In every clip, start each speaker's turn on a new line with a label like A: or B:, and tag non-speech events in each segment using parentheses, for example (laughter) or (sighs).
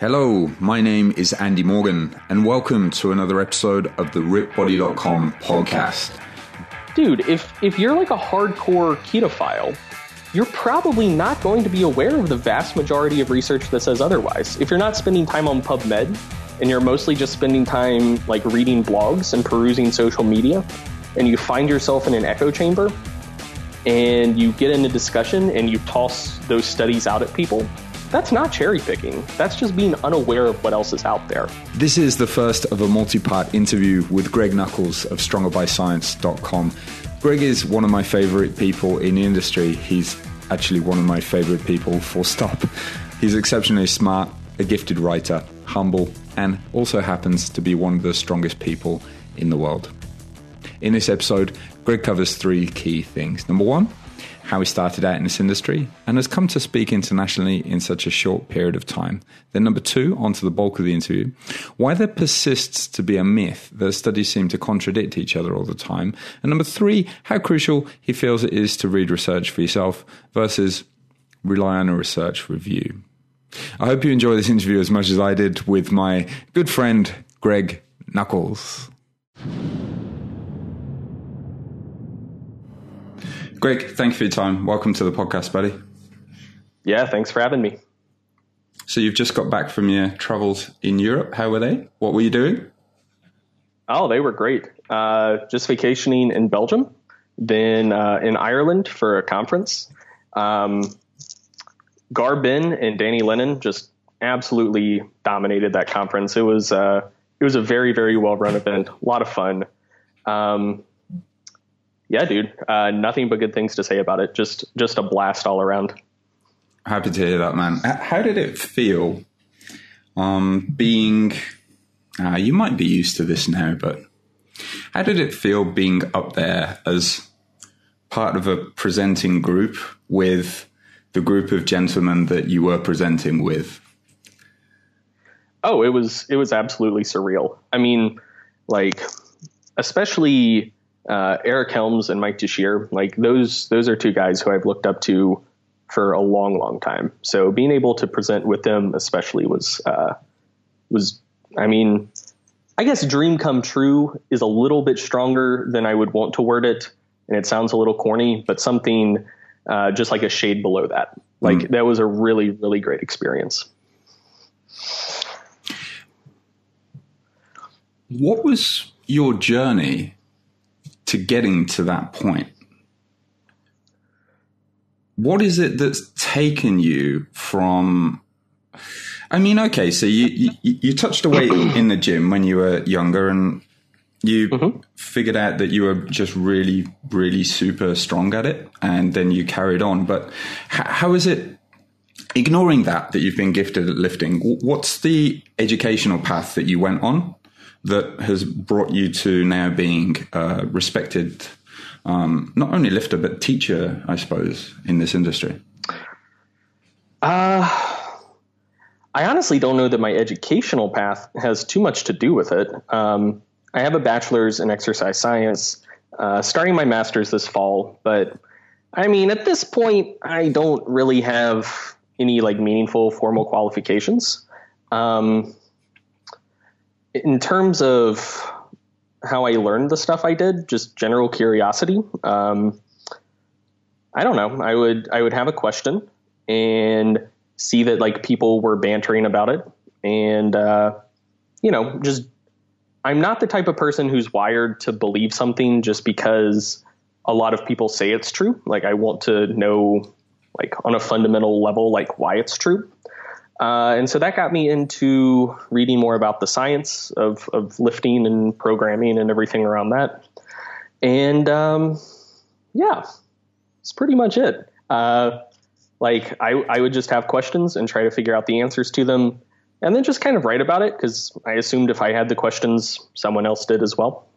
A: Hello, my name is Andy Morgan, and welcome to another episode of the RippedBody.com podcast.
B: Dude, if, if you're like a hardcore ketophile, you're probably not going to be aware of the vast majority of research that says otherwise. If you're not spending time on PubMed and you're mostly just spending time like reading blogs and perusing social media, and you find yourself in an echo chamber and you get in a discussion and you toss those studies out at people, that's not cherry picking. That's just being unaware of what else is out there.
A: This is the first of a multi part interview with Greg Nuckols of StrongerByScience.com. Greg is one of my favorite people in the industry. He's actually one of my favorite people, full stop. He's exceptionally smart, a gifted writer, humble, and also happens to be one of the strongest people in the world. In this episode, Greg covers three key things. Number one, how he started out in this industry and has come to speak internationally in such a short period of time. Then, number two, onto the bulk of the interview, why there persists to be a myth that studies seem to contradict each other all the time. And number three, how crucial he feels it is to read research for yourself versus rely on a research review. I hope you enjoy this interview as much as I did with my good friend, Greg Nuckols. Greg, thank you for your time. Welcome to the podcast, buddy.
B: Yeah, thanks for having me.
A: So you've just got back from your travels in Europe. How were they? What were you doing?
B: Oh, they were great. Uh, just vacationing in Belgium, then uh, in Ireland for a conference. Um, Gar-Ben and Danny Lennon just absolutely dominated that conference. It was uh, it was a very very well run event, a lot of fun. Um, yeah, dude, uh, nothing but good things to say about it. Just just a blast all around.
A: Happy to hear that, man. How did it feel um, being? Uh, you might be used to this now, but how did it feel being up there as part of a presenting group with the group of gentlemen that you were presenting with?
B: Oh, it was it was absolutely surreal. I mean, like especially uh, Eric Helms and Mike Tuchscherer, like those those are two guys who I've looked up to for a long, long time. So being able to present with them, especially, was uh, was I mean, I guess dream come true is a little bit stronger than I would want to word it, and it sounds a little corny, but something uh, just like a shade below that. Like mm. that was a really, really great experience.
A: What was your journey to getting to that point? What is it that's taken you from? I mean, okay, so you you, you touched away in the gym when you were younger, and you mm-hmm. figured out that you were just really, really super strong at it, and then you carried on. But how is it? Ignoring that, that you've been gifted at lifting, what's the educational path that you went on that has brought you to now being a respected, um, not only lifter, but teacher, I suppose, in this industry?
B: Uh, I honestly don't know that my educational path has too much to do with it. Um, I have a bachelor's in exercise science, uh, starting my master's this fall, but I mean, at this point, I don't really have any like meaningful formal qualifications. Um, in terms of how I learned the stuff I did, just general curiosity. Um, I don't know. I would I would have a question and see that like people were bantering about it, and uh, you know, just I'm not the type of person who's wired to believe something just because a lot of people say it's true. Like I want to know, like on a fundamental level, like why it's true. Uh, and so that got me into reading more about the science of, of lifting and programming and everything around that. And um, yeah, it's pretty much it. Uh, like I, I would just have questions and try to figure out the answers to them and then just kind of write about it because I assumed if I had the questions, someone else did as well.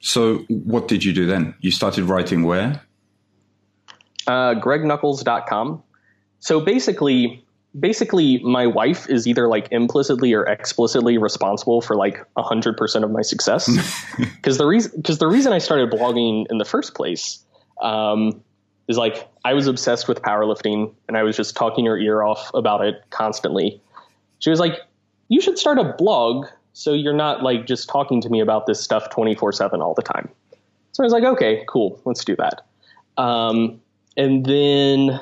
A: So what did you do then? You started writing where?
B: Uh, GregNuckols.com. So basically, basically my wife is either like implicitly or explicitly responsible for like a hundred percent of my success. (laughs) Cause the reason, cause the reason I started blogging in the first place, um, is like I was obsessed with powerlifting and I was just talking your ear off about it constantly. she was like, "You should start a blog so you're not like just talking to me about this stuff 24 7 all the time." So I was like, "Okay, cool, let's do that." Um, and then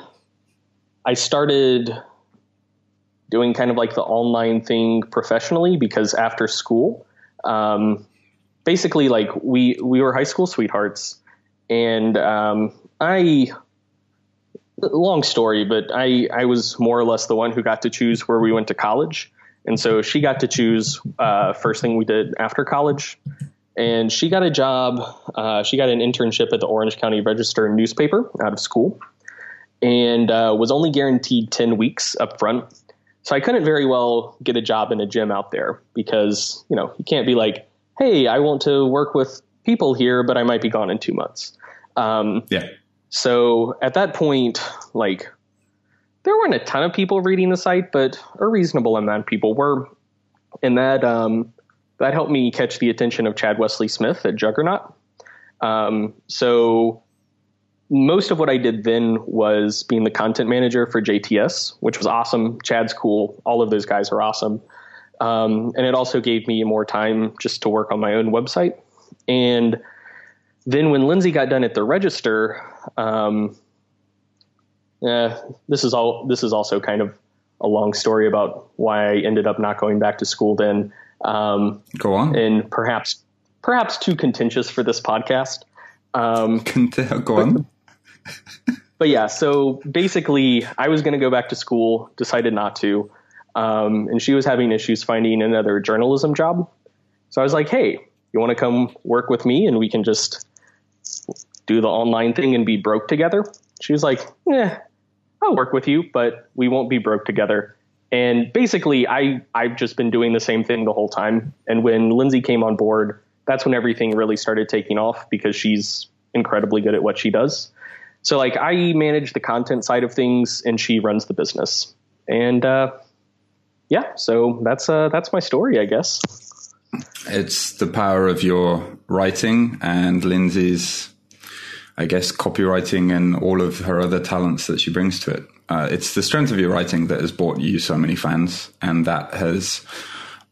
B: I started doing kind of like the online thing professionally because after school, um, basically like we we were high school sweethearts, and um, I long story, but I I was more or less the one who got to choose where we went to college, and so she got to choose uh, first thing we did after college, and she got a job. Uh, she got an internship at the Orange County Register newspaper out of school, and uh, was only guaranteed ten weeks up front. So I couldn't very well get a job in a gym out there because you know you can't be like, hey, I want to work with people here, but I might be gone in two months. Um,
A: yeah.
B: So at that point, like there weren't a ton of people reading the site, but a reasonable amount of people were, and that um, that helped me catch the attention of Chad Wesley Smith at Juggernaut. Um, so most of what I did then was being the content manager for JTS, which was awesome. Chad's cool. All of those guys are awesome. Um, and it also gave me more time just to work on my own website. And then when Lindsay got done at the register, um, yeah, this is all. This is also kind of a long story about why I ended up not going back to school. Then, um,
A: go on,
B: and perhaps perhaps too contentious for this podcast. Um, (laughs)
A: go on. (laughs)
B: But, yeah, so basically, I was going to go back to school, decided not to, um, and she was having issues finding another journalism job. So I was like, "Hey, you want to come work with me, and we can just do the online thing and be broke together?" She was like, "Yeah, I'll work with you, but we won't be broke together. And basically, I I've just been doing the same thing the whole time. And when Lindsay came on board, that's when everything really started taking off because she's incredibly good at what she does. So like I manage the content side of things, and she runs the business. And uh, yeah, so that's uh, that's my story, I guess.
A: It's the power of your writing and Lindsay's I guess, copywriting and all of her other talents that she brings to it. Uh, it's the strength of your writing that has brought you so many fans, and that has,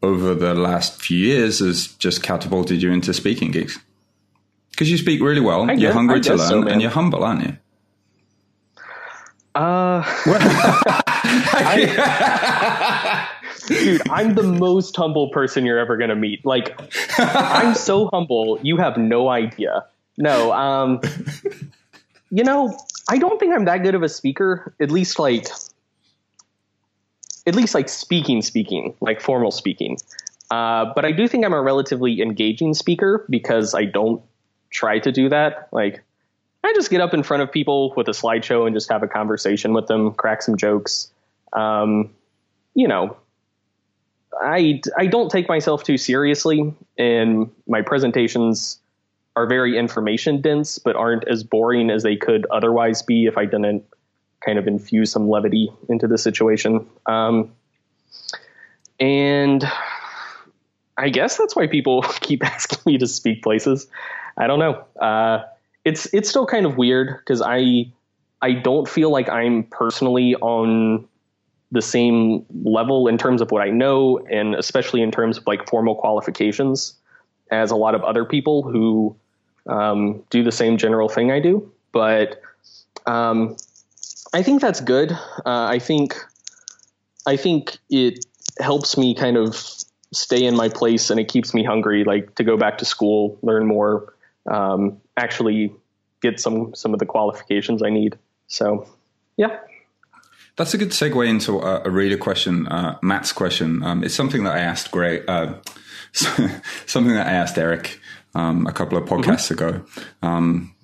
A: over the last few years, has just catapulted you into speaking gigs. Because you speak really well, I you're guess, hungry to learn, so, and you're humble, aren't you?
B: Uh, (laughs) (laughs) I, dude, I'm the most humble person you're ever gonna meet. Like, I'm so humble, you have no idea. No, um, you know, I don't think I'm that good of a speaker. At least like, at least like speaking, speaking, like formal speaking. Uh, but I do think I'm a relatively engaging speaker because I don't try to do that. Like, I just get up in front of people with a slideshow and just have a conversation with them, crack some jokes. Um, you know, I I don't take myself too seriously, and my presentations are very information dense, but aren't as boring as they could otherwise be if I didn't kind of infuse some levity into the situation. Um, and I guess that's why people (laughs) keep asking me to speak places. I don't know. Uh, it's it's still kind of weird because I I don't feel like I'm personally on the same level in terms of what I know, and especially in terms of like formal qualifications as a lot of other people who um, do the same general thing I do. But um, I think that's good. Uh, I think I think it helps me kind of stay in my place and it keeps me hungry, like to go back to school, learn more, um, actually get some some of the qualifications I need. So, yeah.
A: That's a good segue into a, a reader question, uh, Matt's question. Um, it's something that I asked Greg, uh, (laughs) something that I asked Eric um, a couple of podcasts mm-hmm. ago. Um,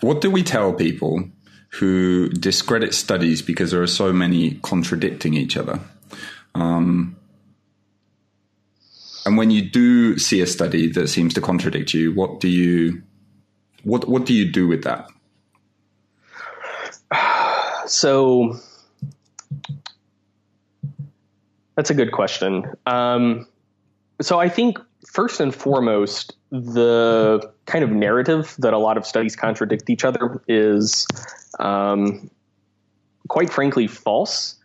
A: what do we tell people who discredit studies because there are so many contradicting each other? Um, and when you do see a study that seems to contradict you, what do you what what do you do with that? (sighs)
B: So that's a good question. Um, so I think first and foremost, the kind of narrative that a lot of studies contradict each other is um, quite frankly false.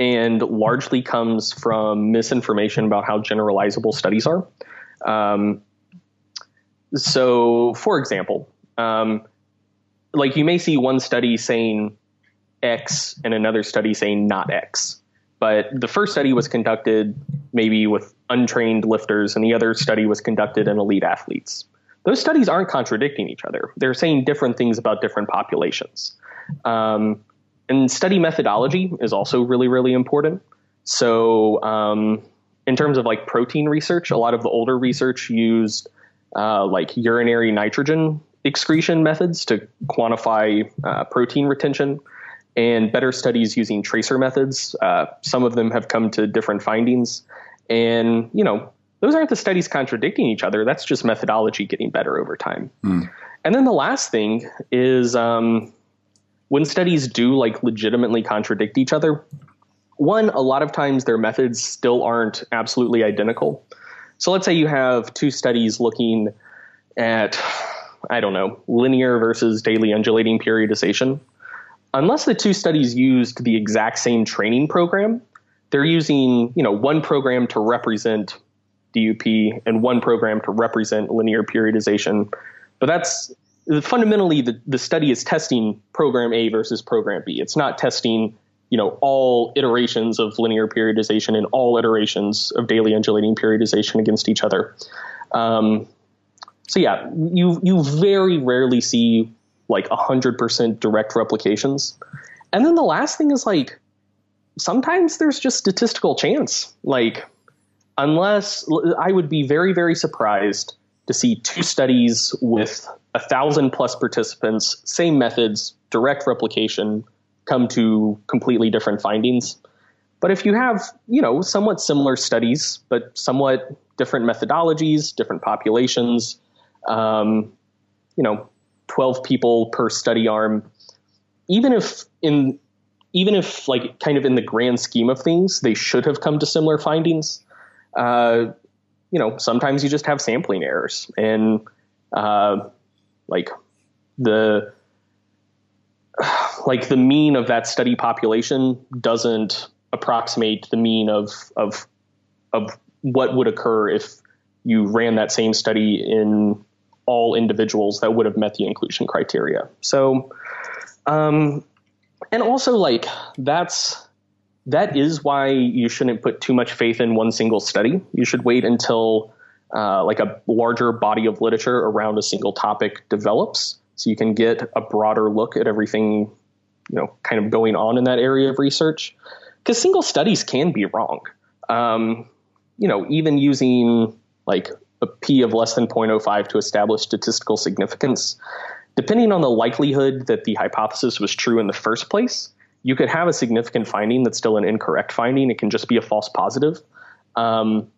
B: And largely comes from misinformation about how generalizable studies are. Um, so, for example, um, like you may see one study saying X and another study saying not X. But the first study was conducted maybe with untrained lifters, and the other study was conducted in elite athletes. Those studies aren't contradicting each other. They're saying different things about different populations. Um, and study methodology is also really, really important. So, um, in terms of like protein research, a lot of the older research used uh, like urinary nitrogen excretion methods to quantify uh, protein retention and better studies using tracer methods. Uh, some of them have come to different findings. And, you know, those aren't the studies contradicting each other. That's just methodology getting better over time. Mm. And then the last thing is um, when studies do like legitimately contradict each other, one, a lot of times their methods still aren't absolutely identical. So let's say you have two studies looking at, I don't know, linear versus daily undulating periodization unless the two studies used the exact same training program, they're using, you know, one program to represent DUP and one program to represent linear periodization. But that's fundamentally the, the study is testing program A versus program B. It's not testing, you know, all iterations of linear periodization and all iterations of daily undulating periodization against each other. Um, so yeah, you you very rarely see like 100% direct replications. And then the last thing is like sometimes there's just statistical chance. Like unless I would be very very surprised to see two studies with a thousand plus participants, same methods, direct replication, come to completely different findings. But if you have, you know, somewhat similar studies, but somewhat different methodologies, different populations, um, you know, 12 people per study arm, even if in even if like kind of in the grand scheme of things, they should have come to similar findings. Uh, you know, sometimes you just have sampling errors and uh, like the like the mean of that study population doesn't approximate the mean of of of what would occur if you ran that same study in all individuals that would have met the inclusion criteria. So, um, and also like that's that is why you shouldn't put too much faith in one single study. You should wait until uh, like a larger body of literature around a single topic develops, so you can get a broader look at everything, you know, kind of going on in that area of research. Because single studies can be wrong. Um, you know, even using like a p of less than 0.05 to establish statistical significance. Depending on the likelihood that the hypothesis was true in the first place, you could have a significant finding that's still an incorrect finding. It can just be a false positive. Um,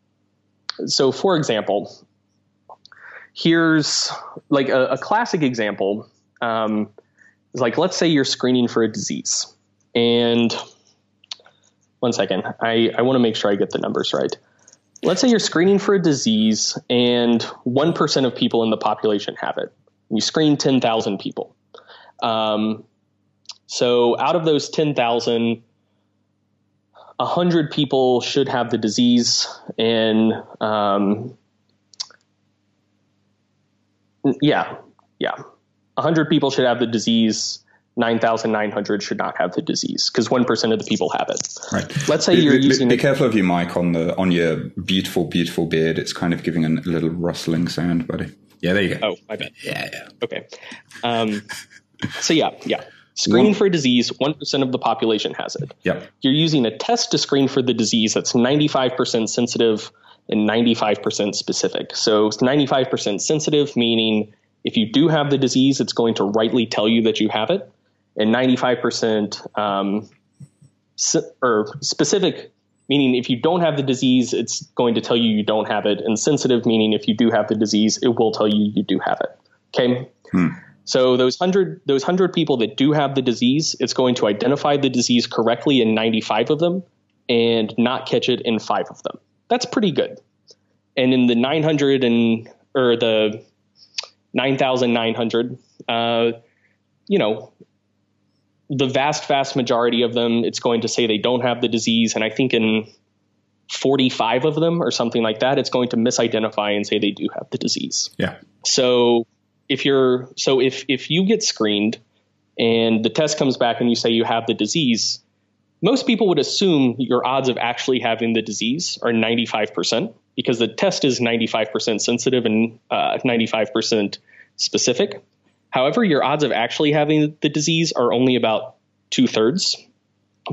B: so, for example, here's like a, a classic example um, is like let's say you're screening for a disease, and one second, I, I want to make sure I get the numbers right let's say you're screening for a disease and 1% of people in the population have it. You screen 10,000 people. Um, so out of those 10,000, 100 people should have the disease and um, yeah, yeah. 100 people should have the disease 9,900 should not have the disease because 1% of the people have it.
A: Right.
B: Let's say be, you're
A: be,
B: using.
A: Be careful of your mic on the on your beautiful, beautiful beard. It's kind of giving a little rustling sound, buddy. Yeah, there you
B: go. Oh, I bet.
A: Yeah, yeah.
B: Okay. Um, so, yeah, yeah. Screening for a disease, 1% of the population has it.
A: Yeah.
B: You're using a test to screen for the disease that's 95% sensitive and 95% specific. So, 95% sensitive, meaning if you do have the disease, it's going to rightly tell you that you have it and 95% um, or specific meaning if you don't have the disease it's going to tell you you don't have it and sensitive meaning if you do have the disease it will tell you you do have it okay hmm. So those 100 those 100 people that do have the disease it's going to identify the disease correctly in 95 of them and not catch it in 5 of them that's pretty good and in the 900 and or the 9900 uh, you know the vast, vast majority of them, it's going to say they don't have the disease. And I think in 45 of them or something like that, it's going to misidentify and say they do have the disease.
A: Yeah.
B: So if you're, so if, if you get screened and the test comes back and you say you have the disease, most people would assume your odds of actually having the disease are 95% because the test is 95% sensitive and uh, 95% specific. However, your odds of actually having the disease are only about two thirds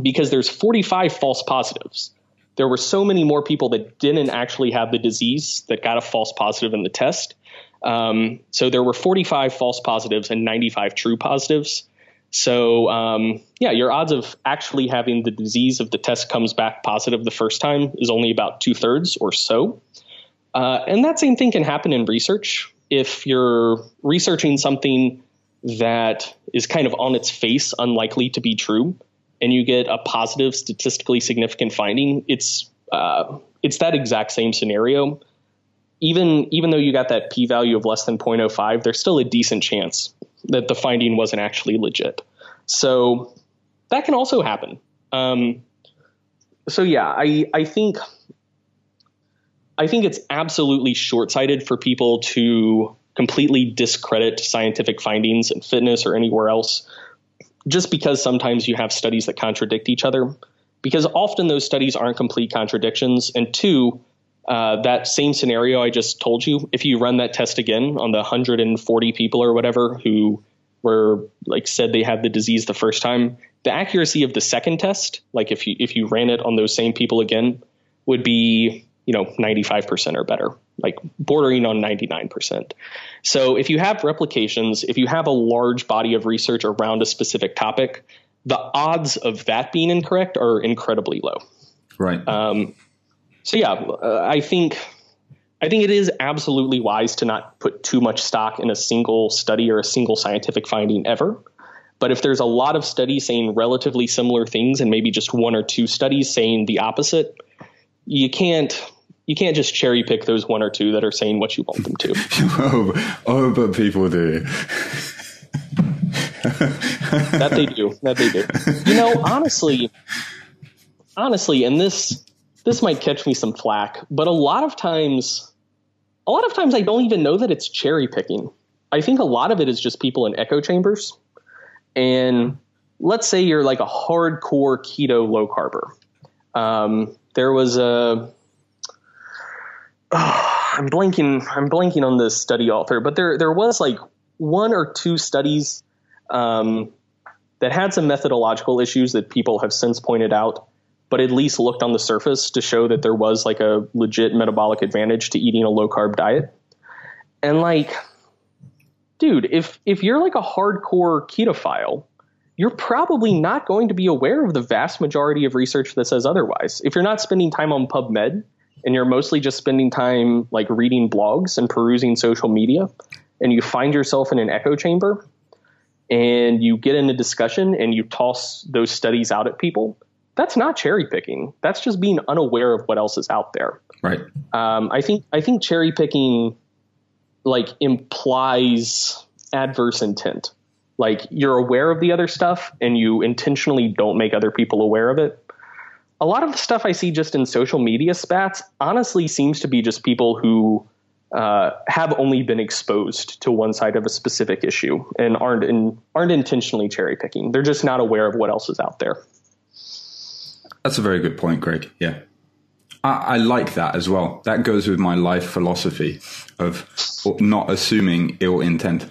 B: because there's 45 false positives. There were so many more people that didn't actually have the disease that got a false positive in the test. Um, so there were 45 false positives and 95 true positives. So um, yeah, your odds of actually having the disease if the test comes back positive the first time is only about two thirds or so. Uh, and that same thing can happen in research. If you're researching something that is kind of on its face unlikely to be true, and you get a positive statistically significant finding, it's uh, it's that exact same scenario. Even even though you got that p-value of less than 0.05, there's still a decent chance that the finding wasn't actually legit. So that can also happen. Um, so yeah, I I think I think it's absolutely short-sighted for people to completely discredit scientific findings in fitness or anywhere else just because sometimes you have studies that contradict each other because often those studies aren't complete contradictions and two uh, that same scenario I just told you, if you run that test again on the 140 people or whatever who were like said they had the disease the first time, the accuracy of the second test, like if you if you ran it on those same people again, would be you know 95% or better, like bordering on 99%. So if you have replications, if you have a large body of research around a specific topic, the odds of that being incorrect are incredibly low.
A: Right.
B: Um, so yeah, uh, I think I think it is absolutely wise to not put too much stock in a single study or a single scientific finding ever. But if there's a lot of studies saying relatively similar things and maybe just one or two studies saying the opposite, you can't you can't just cherry pick those one or two that are saying what you want them to. (laughs)
A: oh, oh, but people do.
B: that they do. That they do. You know, honestly, honestly, and this this might catch me some flack, but a lot of times, a lot of times I don't even know that it's cherry picking. I think a lot of it is just people in echo chambers. And let's say you're like a hardcore keto low carber. Um, there was a, oh, (sighs) I'm blanking, I'm blanking on the study author, but there there was like one or two studies um, that had some methodological issues that people have since pointed out but at least looked on the surface to show that there was like a legit metabolic advantage to eating a low carb diet. And like, dude, if if you're like a hardcore ketophile, you're probably not going to be aware of the vast majority of research that says otherwise. If you're not spending time on PubMed and you're mostly just spending time like reading blogs and perusing social media, and you find yourself in an echo chamber and you get in a discussion and you toss those studies out at people, that's not cherry picking. That's just being unaware of what else is out there.
A: Right.
B: Um, I think I think cherry picking like implies adverse intent. Like you're aware of the other stuff and you intentionally don't make other people aware of it. A lot of the stuff I see just in social media spats honestly seems to be just people who uh, have only been exposed to one side of a specific issue and aren't in, aren't intentionally cherry picking. They're just not aware of what else is out there.
A: That's a very good point, Greg. Yeah. I, I, like that as well. That goes with my life philosophy of not assuming ill intent.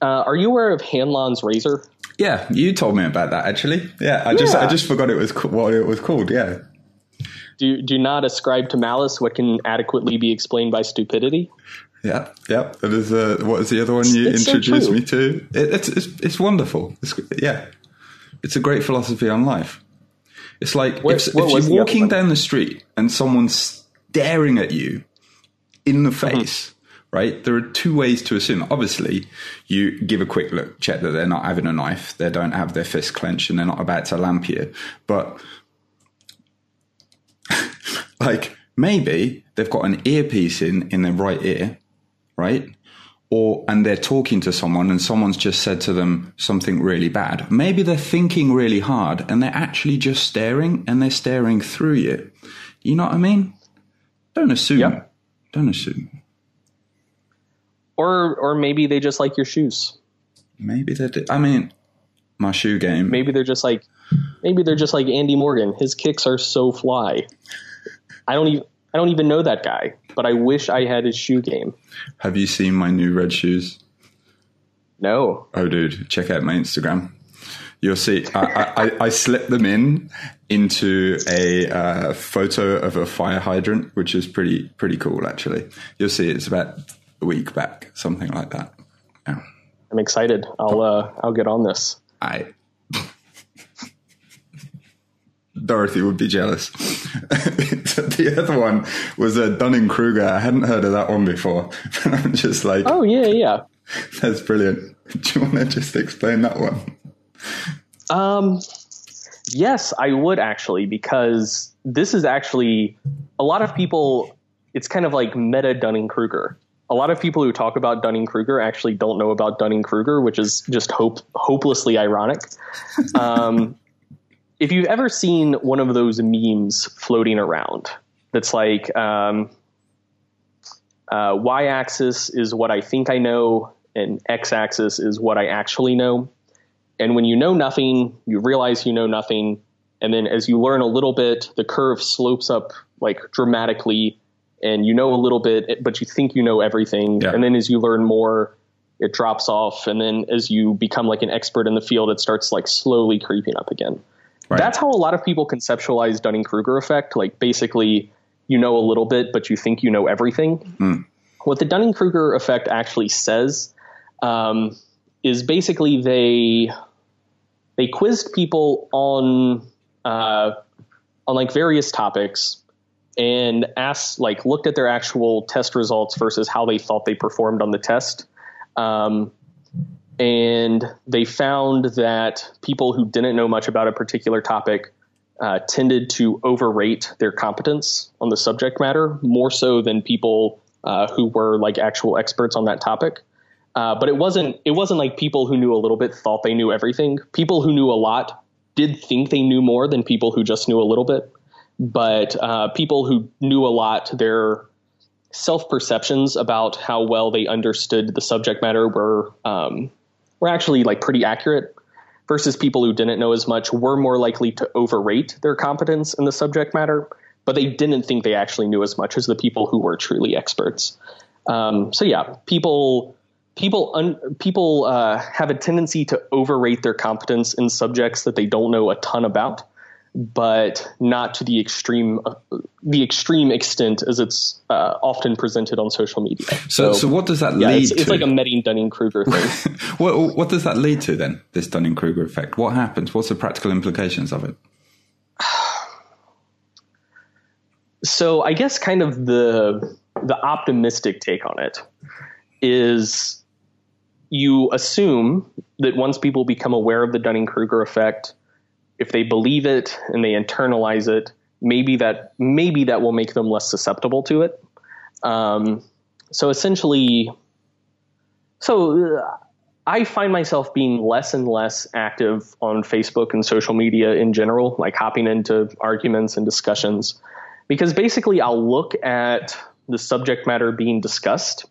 B: Uh, are you aware of Hanlon's razor?
A: Yeah, you told me about that actually. Yeah, I yeah. just I just forgot it was what it was called. Yeah.
B: Do do not ascribe to malice what can adequately be explained by stupidity.
A: Yeah, yeah. That is uh, what is the other one you it's introduced so me to? It, it's, it's it's wonderful. It's, yeah, it's a great philosophy on life. It's like what, if, if you're walking down the street and someone's staring at you in the mm-hmm. face, mm-hmm. right? There are two ways to assume. Obviously, you give a quick look, check that they're not having a knife, they don't have their fist clenched, and they're not about to lamp you. But (laughs) like maybe they've got an earpiece in in their right ear, right? Or and they're talking to someone and someone's just said to them something really bad. Maybe they're thinking really hard and they're actually just staring and they're staring through you. You know what I mean? Don't assume. Don't assume.
B: Or or maybe they just like your shoes.
A: Maybe they do. I mean, my shoe game.
B: Maybe they're just like maybe they're just like Andy Morgan. His kicks are so fly. I don't even I don't even know that guy, but I wish I had his shoe game.
A: Have you seen my new red shoes?
B: No.
A: Oh, dude, check out my Instagram. You'll see. I, I, I slipped them in into a uh, photo of a fire hydrant, which is pretty pretty cool, actually. You'll see. It's about a week back, something like that. Yeah.
B: I'm excited. I'll uh, I'll get on this.
A: I. Dorothy would be jealous. (laughs) the other one was a Dunning Kruger. I hadn't heard of that one before. (laughs) I'm just like,
B: oh yeah, yeah,
A: that's brilliant. (laughs) Do you want to just explain that one?
B: Um, yes, I would actually, because this is actually a lot of people. It's kind of like meta Dunning Kruger. A lot of people who talk about Dunning Kruger actually don't know about Dunning Kruger, which is just hope hopelessly ironic. Um, if you've ever seen one of those memes floating around, that's like um, uh, y-axis is what I think I know, and x-axis is what I actually know. And when you know nothing, you realize you know nothing, and then as you learn a little bit, the curve slopes up like dramatically, and you know a little bit, but you think you know everything.
A: Yeah.
B: And then as you learn more, it drops off, and then as you become like an expert in the field, it starts like slowly creeping up again.
A: Right.
B: That's how a lot of people conceptualize Dunning Kruger effect. Like basically, you know a little bit, but you think you know everything. What the Dunning Kruger effect actually says um, is basically they they quizzed people on uh, on like various topics and asked like looked at their actual test results versus how they thought they performed on the test. Um, and they found that people who didn't know much about a particular topic uh, tended to overrate their competence on the subject matter more so than people uh, who were like actual experts on that topic. Uh, but it wasn't it wasn't like people who knew a little bit thought they knew everything. People who knew a lot did think they knew more than people who just knew a little bit. But uh, people who knew a lot, their self perceptions about how well they understood the subject matter were um, were actually like pretty accurate versus people who didn't know as much were more likely to overrate their competence in the subject matter, but they didn't think they actually knew as much as the people who were truly experts. Um, so yeah, people people un, people uh, have a tendency to overrate their competence in subjects that they don't know a ton about, but not to the extreme uh, the extreme extent as it's uh, often presented on social media.
A: So, so what does that
B: yeah,
A: lead
B: it's, it's
A: to?
B: like a meta Dunning Kruger thing. (laughs)
A: what, what does that lead to then? This Dunning Kruger effect. What happens? What's the practical implications of it? (sighs)
B: so I guess kind of the the optimistic take on it is you assume that once people become aware of the Dunning Kruger effect, if they believe it and they internalize it, maybe that maybe that will make them less susceptible to it. Um, so essentially, so uh, I find myself being less and less active on Facebook and social media in general, like hopping into arguments and discussions, because basically I'll look at the subject matter being discussed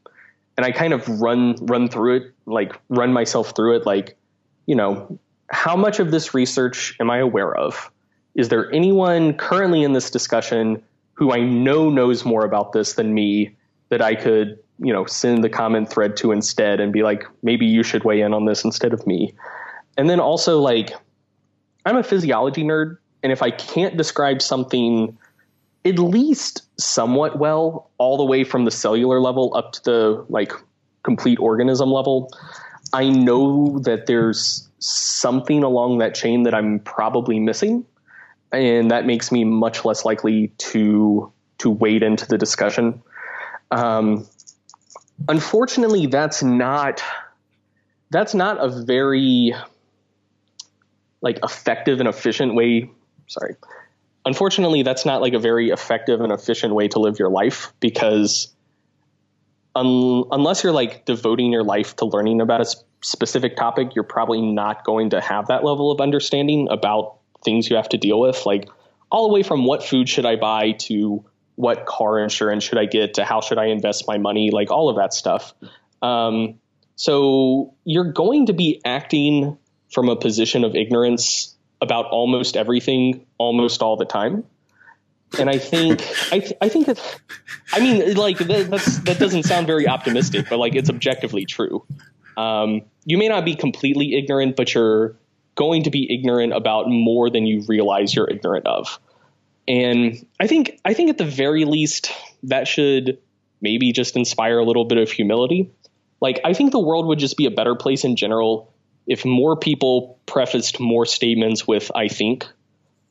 B: and I kind of run run through it, like run myself through it, like you know, how much of this research am I aware of? Is there anyone currently in this discussion who I know knows more about this than me that I could, you know, send the comment thread to instead and be like, maybe you should weigh in on this instead of me. And then also like I'm a physiology nerd, and if I can't describe something at least somewhat well, all the way from the cellular level up to the like complete organism level, I know that there's something along that chain that I'm probably missing, and that makes me much less likely to to wade into the discussion. Um, unfortunately, that's not that's not a very like effective and efficient way. Sorry, unfortunately, that's not like a very effective and efficient way to live your life because un- unless you're like devoting your life to learning about a specific topic, you're probably not going to have that level of understanding about things you have to deal with. Like all the way from what food should I buy to what car insurance should I get to how should I invest my money, like all of that stuff. Um, so you're going to be acting from a position of ignorance about almost everything almost all the time and I think I, th- I think that I mean like that, that's that doesn't sound very optimistic, but like it's objectively true. Um, you may not be completely ignorant, but you're going to be ignorant about more than you realize you're ignorant of. And I think I think at the very least that should maybe just inspire a little bit of humility. Like I think the world would just be a better place in general if more people prefaced more statements with "I think."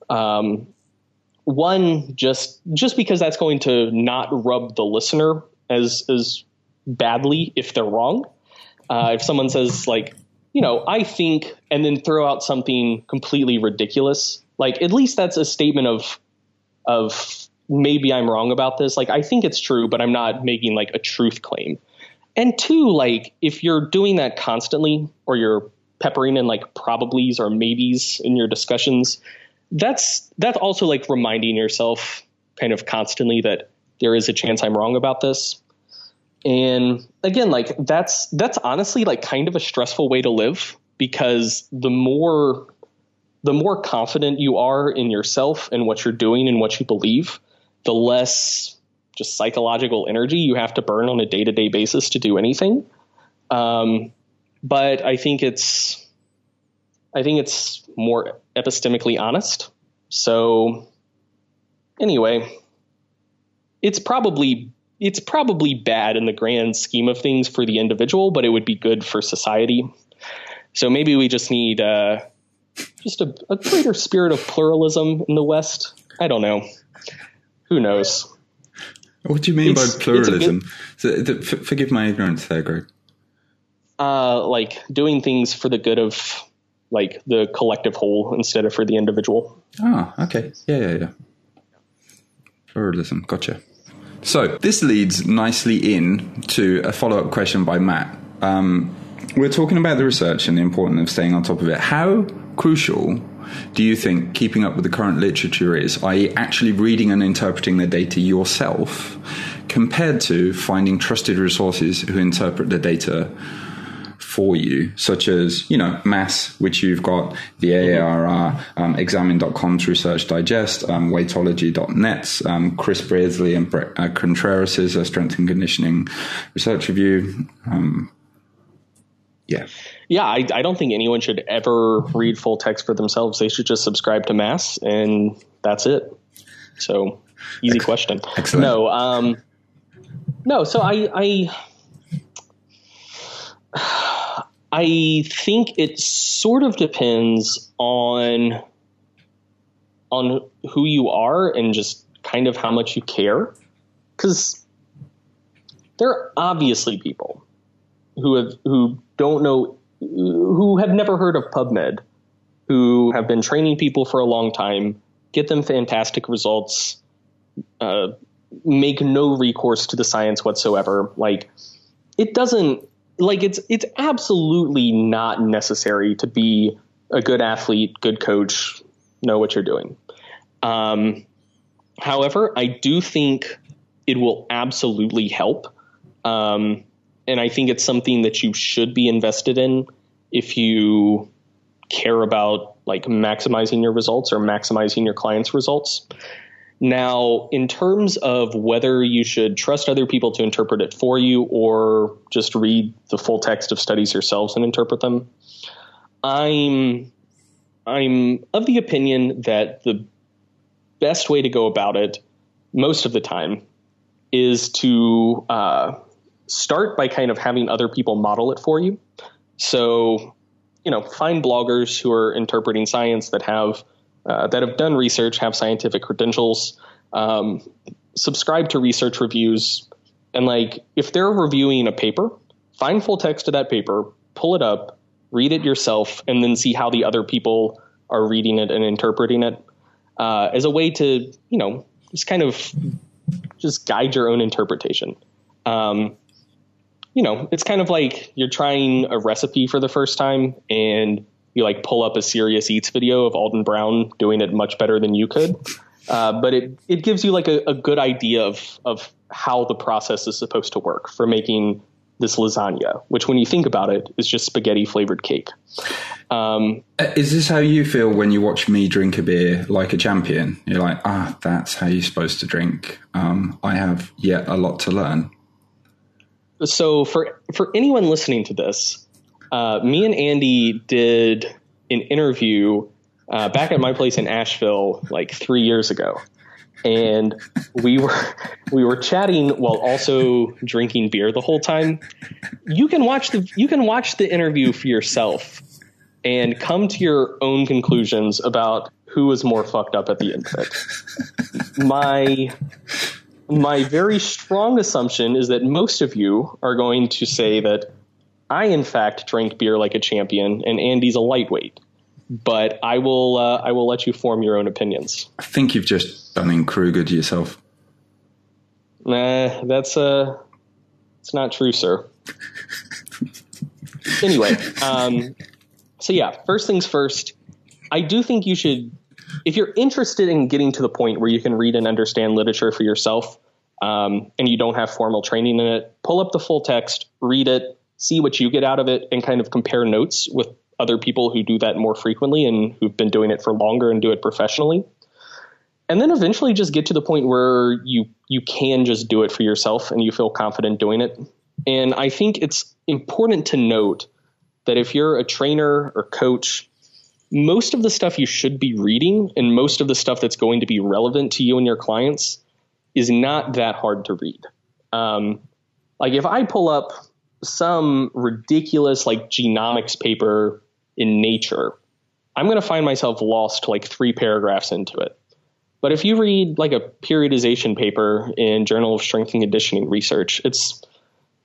B: Um, one just just because that's going to not rub the listener as as badly if they're wrong. Uh, if someone says like, you know, I think, and then throw out something completely ridiculous, like at least that's a statement of of maybe I'm wrong about this. Like I think it's true, but I'm not making like a truth claim. And two, like if you're doing that constantly, or you're peppering in like probablys or maybes in your discussions, that's that's also like reminding yourself kind of constantly that there is a chance I'm wrong about this. And again, like that's that's honestly like kind of a stressful way to live because the more the more confident you are in yourself and what you're doing and what you believe, the less just psychological energy you have to burn on a day to day basis to do anything. Um, but I think it's I think it's more epistemically honest. So anyway, it's probably it's probably bad in the grand scheme of things for the individual, but it would be good for society. So maybe we just need uh, just a, a greater spirit of pluralism in the West. I don't know. Who knows?
A: What do you mean it's, by pluralism? Good, so, forgive my ignorance there, Greg.
B: Uh, like doing things for the good of like the collective whole instead of for the individual.
A: Ah, okay. Yeah, yeah, yeah. Pluralism. Gotcha. So this leads nicely in to a follow up question by Matt. Um, we're talking about the research and the importance of staying on top of it. How crucial do you think keeping up with the current literature is, i.e., actually reading and interpreting the data yourself, compared to finding trusted resources who interpret the data for you, such as, you know, MASS, which you've got, the AARR, um, Examine.com's Research Digest, um, Weightology.net's, um, Chris Beardsley and Brett uh, Contreras' uh, Strength and Conditioning Research Review. Um, yeah.
B: Yeah, I, I don't think anyone should ever read full text for themselves. They should just subscribe to MASS, and that's it. So, easy question.
A: Excellent.
B: No, um, no. So I, I I think it sort of depends on on who you are and just kind of how much you care. Because there are obviously people who have who don't know who have never heard of PubMed, who have been training people for a long time, get them fantastic results, uh, make no recourse to the science whatsoever. Like it doesn't like it's it's absolutely not necessary to be a good athlete, good coach, know what you're doing. Um, however, I do think it will absolutely help, um, and I think it's something that you should be invested in if you care about like maximizing your results or maximizing your clients' results. Now, in terms of whether you should trust other people to interpret it for you or just read the full text of studies yourselves and interpret them, I'm I'm of the opinion that the best way to go about it most of the time is to uh, start by kind of having other people model it for you. So, you know, find bloggers who are interpreting science that have uh, that have done research, have scientific credentials, um, subscribe to research reviews, and like if they're reviewing a paper, find full text of that paper, pull it up, read it yourself, and then see how the other people are reading it and interpreting it uh, as a way to you know just kind of just guide your own interpretation. Um, you know, it's kind of like you're trying a recipe for the first time and you like pull up a serious eats video of Alton Brown doing it much better than you could. Uh, but it, it gives you like a, a good idea of, of how the process is supposed to work for making this lasagna, which when you think about it is just spaghetti flavored cake.
A: Um, uh, is this how you feel when you watch me drink a beer like a champion? You're like, ah, that's how you're supposed to drink. Um, I have yet a lot to learn.
B: So for for anyone listening to this, uh, me and Andy did an interview uh, back at my place in Asheville like three years ago, and we were (laughs) we were chatting while also drinking beer the whole time. You can watch the you can watch the interview for yourself and come to your own conclusions about who was more fucked up at the end of it. My my very strong assumption is that most of you are going to say that I, in fact, drank beer like a champion, and Andy's a lightweight. But I will, uh, I will let you form your own opinions.
A: I think you've just Dunning-Kruger to yourself.
B: Nah, that's uh, it's not true, sir. (laughs) anyway, um, so yeah, first things first. I do think you should if you're interested in getting to the point where you can read and understand literature for yourself, um, and you don't have formal training in it, pull up the full text, read it, see what you get out of it, and kind of compare notes with other people who do that more frequently and who've been doing it for longer and do it professionally. And then eventually just get to the point where you you can just do it for yourself and you feel confident doing it. And I think it's important to note that if you're a trainer or coach most of the stuff you should be reading and most of the stuff that's going to be relevant to you and your clients is not that hard to read. Um, like if I pull up some ridiculous like genomics paper in Nature, I'm going to find myself lost like three paragraphs into it. But if you read like a periodization paper in Journal of Strength and Conditioning Research, it's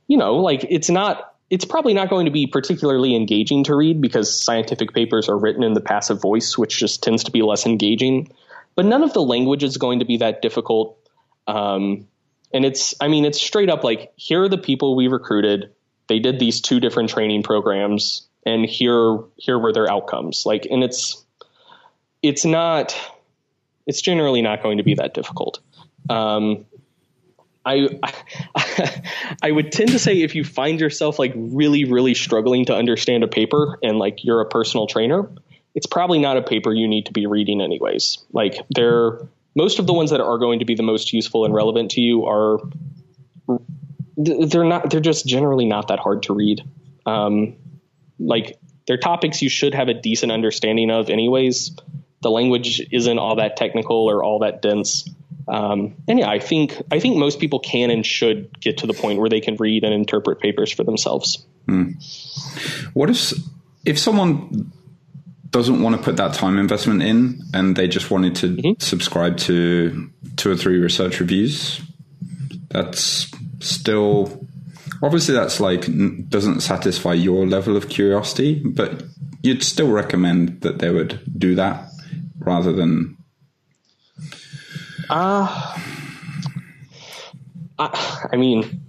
B: you know like it's not it's probably not going to be particularly engaging to read because scientific papers are written in the passive voice, which just tends to be less engaging. But none of the language is going to be that difficult. Um, and it's, I mean, it's straight up like, here are the people we recruited. They did these two different training programs, and here, here were their outcomes. Like, and it's, it's not, it's generally not going to be that difficult. Um, I, I, (laughs) I would tend to say if you find yourself like really really struggling to understand a paper and like you're a personal trainer, it's probably not a paper you need to be reading anyways. Like they're most of the ones that are going to be the most useful and relevant to you are they're not they're just generally not that hard to read. Um, like they're topics you should have a decent understanding of anyways. The language isn't all that technical or all that dense. Um, and yeah, I think I think most people can and should get to the point where they can read and interpret papers for themselves.
A: Hmm. What if if someone doesn't want to put that time investment in and they just wanted to mm-hmm. subscribe to two or three research reviews? That's still obviously that's like doesn't satisfy your level of curiosity, but you'd still recommend that they would do that rather than
B: uh, I, I mean,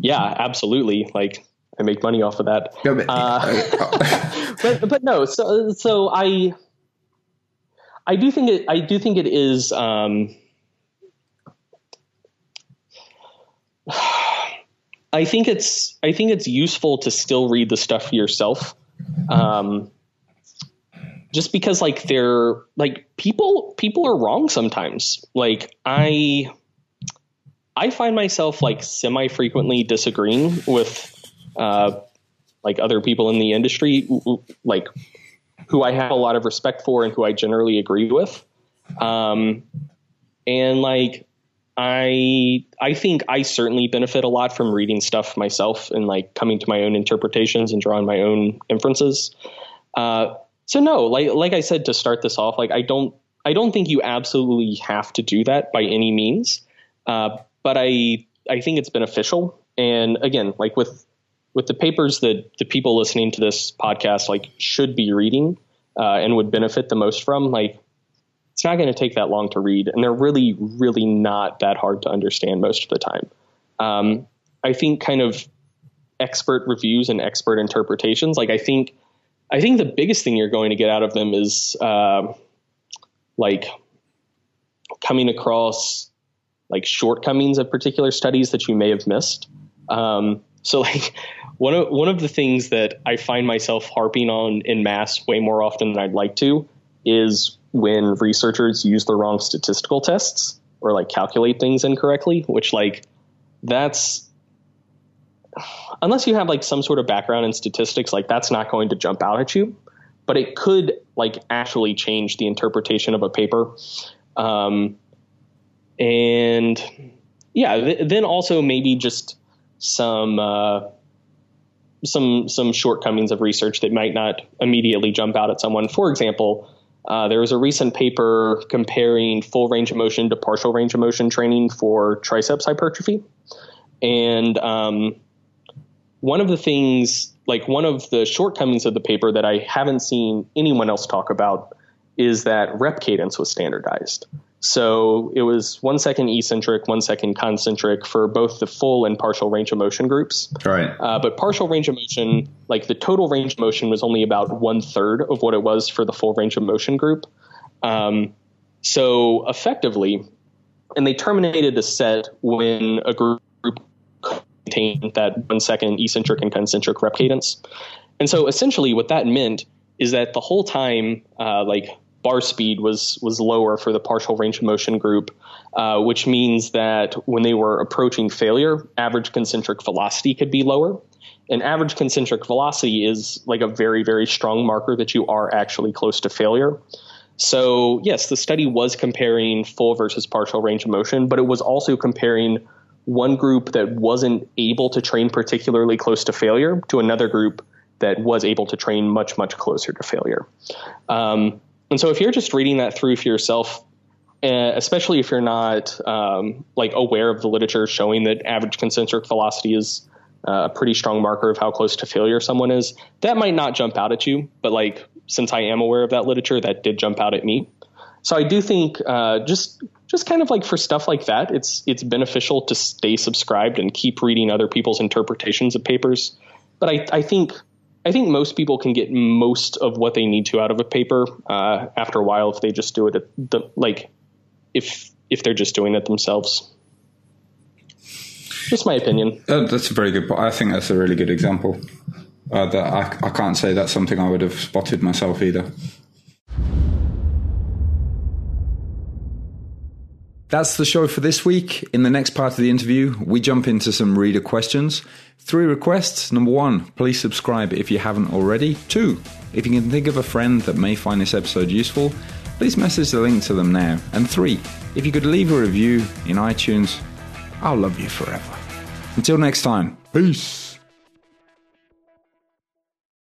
B: yeah, absolutely. Like I make money off of that. Yeah, but, uh, (laughs) (laughs) but, but no. So so I I do think it I do think it is. Um, I think it's I think it's useful to still read the stuff yourself. Um, just because like they're like people people are wrong sometimes. Like I I find myself like semi frequently disagreeing with uh, like other people in the industry, like who I have a lot of respect for and who I generally agree with. Um, and like I I think I certainly benefit a lot from reading stuff myself and like coming to my own interpretations and drawing my own inferences. Uh, so no, like like I said to start this off, like I don't I don't think you absolutely have to do that by any means, uh, but I I think it's beneficial. And again, like with with the papers that the people listening to this podcast like should be reading uh, and would benefit the most from, like it's not going to take that long to read, and they're really really not that hard to understand most of the time. Um, I think kind of expert reviews and expert interpretations. Like I think, I think the biggest thing you're going to get out of them is uh, like coming across like shortcomings of particular studies that you may have missed. Um, so like one of one of the things that I find myself harping on in MASS way more often than I'd like to is when researchers use the wrong statistical tests or like calculate things incorrectly, which like that's unless you have like some sort of background in statistics, like that's not going to jump out at you, but it could like actually change the interpretation of a paper. Um, and yeah, th- then also maybe just some uh, some some shortcomings of research that might not immediately jump out at someone. For example, uh, there was a recent paper comparing full range of motion to partial range of motion training for triceps hypertrophy, and um, one of the things, like one of the shortcomings of the paper that I haven't seen anyone else talk about, is that rep cadence was standardized. So it was one second eccentric, one second concentric for both the full and partial range of motion groups.
A: Right.
B: Uh, but partial range of motion, like the total range of motion, was only about one third of what it was for the full range of motion group. Um, so effectively, and they terminated the set when a group contained that one second eccentric and concentric rep cadence. And so essentially, what that meant is that the whole time, uh, like bar speed was was lower for the partial range of motion group, uh, which means that when they were approaching failure, average concentric velocity could be lower. And average concentric velocity is like a very very strong marker that you are actually close to failure. So yes, the study was comparing full versus partial range of motion, but it was also comparing one group that wasn't able to train particularly close to failure to another group that was able to train much much closer to failure. Um, and so if you're just reading that through for yourself, uh, especially if you're not um, like aware of the literature showing that average concentric velocity is uh, a pretty strong marker of how close to failure someone is, that might not jump out at you. But like since I am aware of that literature, that did jump out at me. So I do think uh, just just kind of like for stuff like that, it's it's beneficial to stay subscribed and keep reading other people's interpretations of papers. But I, I think I think most people can get most of what they need to out of a paper uh, after a while if they just do it the, like if if they're just doing it themselves. Just my opinion.
A: Uh, that's a very good. I think that's a really good example. Uh, that I, I can't say that's something I would have spotted myself either. That's the show for this week. In the next part of the interview, we jump into some reader questions. Three requests. Number one, please subscribe if you haven't already. Two, if you can think of a friend that may find this episode useful, please message the link to them now. And three, if you could leave a review in iTunes, I'll love you forever. Until next time, peace.